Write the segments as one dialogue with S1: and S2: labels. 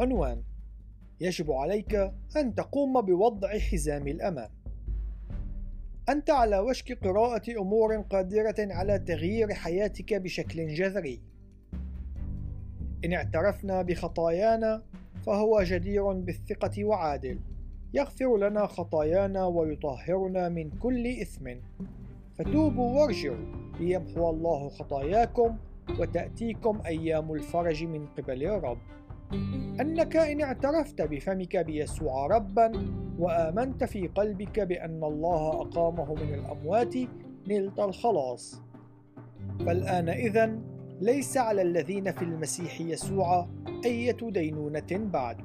S1: عنوان يجب عليك أن تقوم بوضع حزام الأمان. أنت على وشك قراءة أمور قادرة على تغيير حياتك بشكل جذري. إن اعترفنا بخطايانا فهو جدير بالثقة وعادل يغفر لنا خطايانا ويطهرنا من كل إثم. فتوبوا وارجعوا ليمحو الله خطاياكم وتأتيكم أيام الفرج من قبل الرب أنك إن اعترفت بفمك بيسوع ربا وآمنت في قلبك بأن الله أقامه من الأموات نلت الخلاص. فالآن إذن ليس على الذين في المسيح يسوع أية دينونة بعد.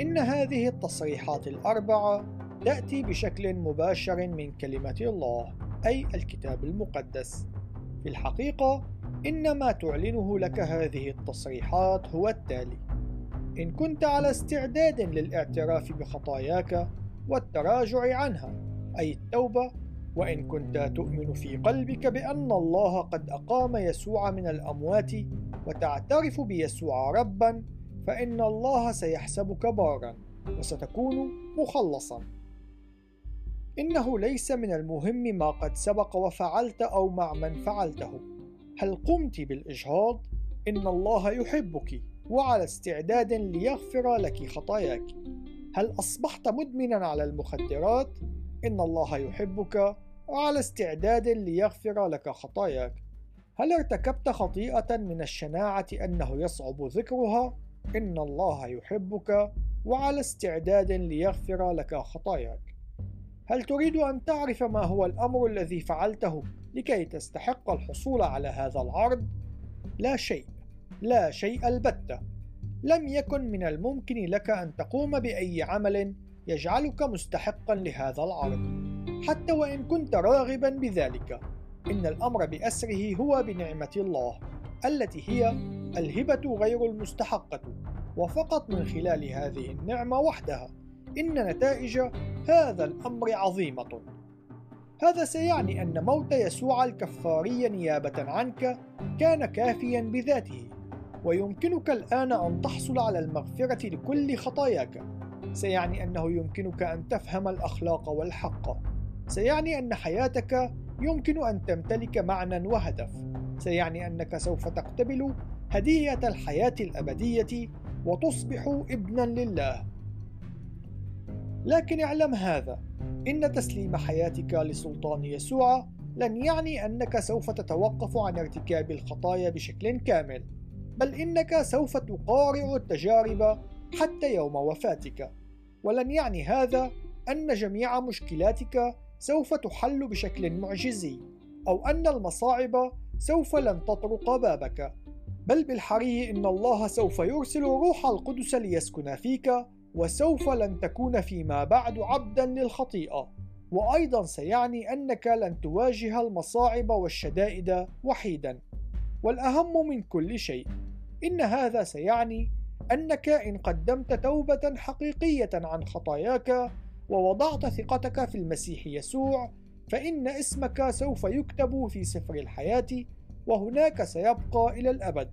S1: إن هذه التصريحات الأربعة تأتي بشكل مباشر من كلمة الله أي الكتاب المقدس. في الحقيقة إن ما تعلنه لك هذه التصريحات هو التالي. إن كنت على استعداد للاعتراف بخطاياك والتراجع عنها أي التوبة وإن كنت تؤمن في قلبك بأن الله قد أقام يسوع من الأموات وتعترف بيسوع ربا فإن الله سيحسبك بارا وستكون مخلصا. إنه ليس من المهم ما قد سبق وفعلت أو مع من فعلته. هل قمت بالإجهاض؟ إن الله يحبك وعلى استعداد ليغفر لك خطاياك هل أصبحت مدمنا على المخدرات؟ إن الله يحبك وعلى استعداد ليغفر لك خطاياك هل ارتكبت خطيئة من الشناعة أنه يصعب ذكرها؟ إن الله يحبك وعلى استعداد ليغفر لك خطاياك هل تريد أن تعرف ما هو الأمر الذي فعلته لكي تستحق الحصول على هذا العرض؟ لا شيء، لا شيء البتة. لم يكن من الممكن لك أن تقوم بأي عمل يجعلك مستحقا لهذا العرض، حتى وإن كنت راغبا بذلك. إن الأمر بأسره هو بنعمة الله، التي هي الهبة غير المستحقة، وفقط من خلال هذه النعمة وحدها إن نتائج هذا الأمر عظيمة. هذا سيعني أن موت يسوع الكفاري نيابة عنك كان كافيا بذاته، ويمكنك الآن أن تحصل على المغفرة لكل خطاياك. سيعني أنه يمكنك أن تفهم الأخلاق والحق. سيعني أن حياتك يمكن أن تمتلك معنى وهدف. سيعني أنك سوف تقتبل هدية الحياة الأبدية وتصبح ابنا لله. لكن اعلم هذا إن تسليم حياتك لسلطان يسوع لن يعني أنك سوف تتوقف عن ارتكاب الخطايا بشكل كامل، بل إنك سوف تقارع التجارب حتى يوم وفاتك، ولن يعني هذا أن جميع مشكلاتك سوف تحل بشكل معجزي، أو أن المصاعب سوف لن تطرق بابك، بل بالحري إن الله سوف يرسل روح القدس ليسكن فيك وسوف لن تكون فيما بعد عبدا للخطيئة. وأيضا سيعني أنك لن تواجه المصاعب والشدائد وحيدا. والأهم من كل شيء إن هذا سيعني أنك إن قدمت توبة حقيقية عن خطاياك ووضعت ثقتك في المسيح يسوع فإن اسمك سوف يكتب في سفر الحياة وهناك سيبقى إلى الأبد.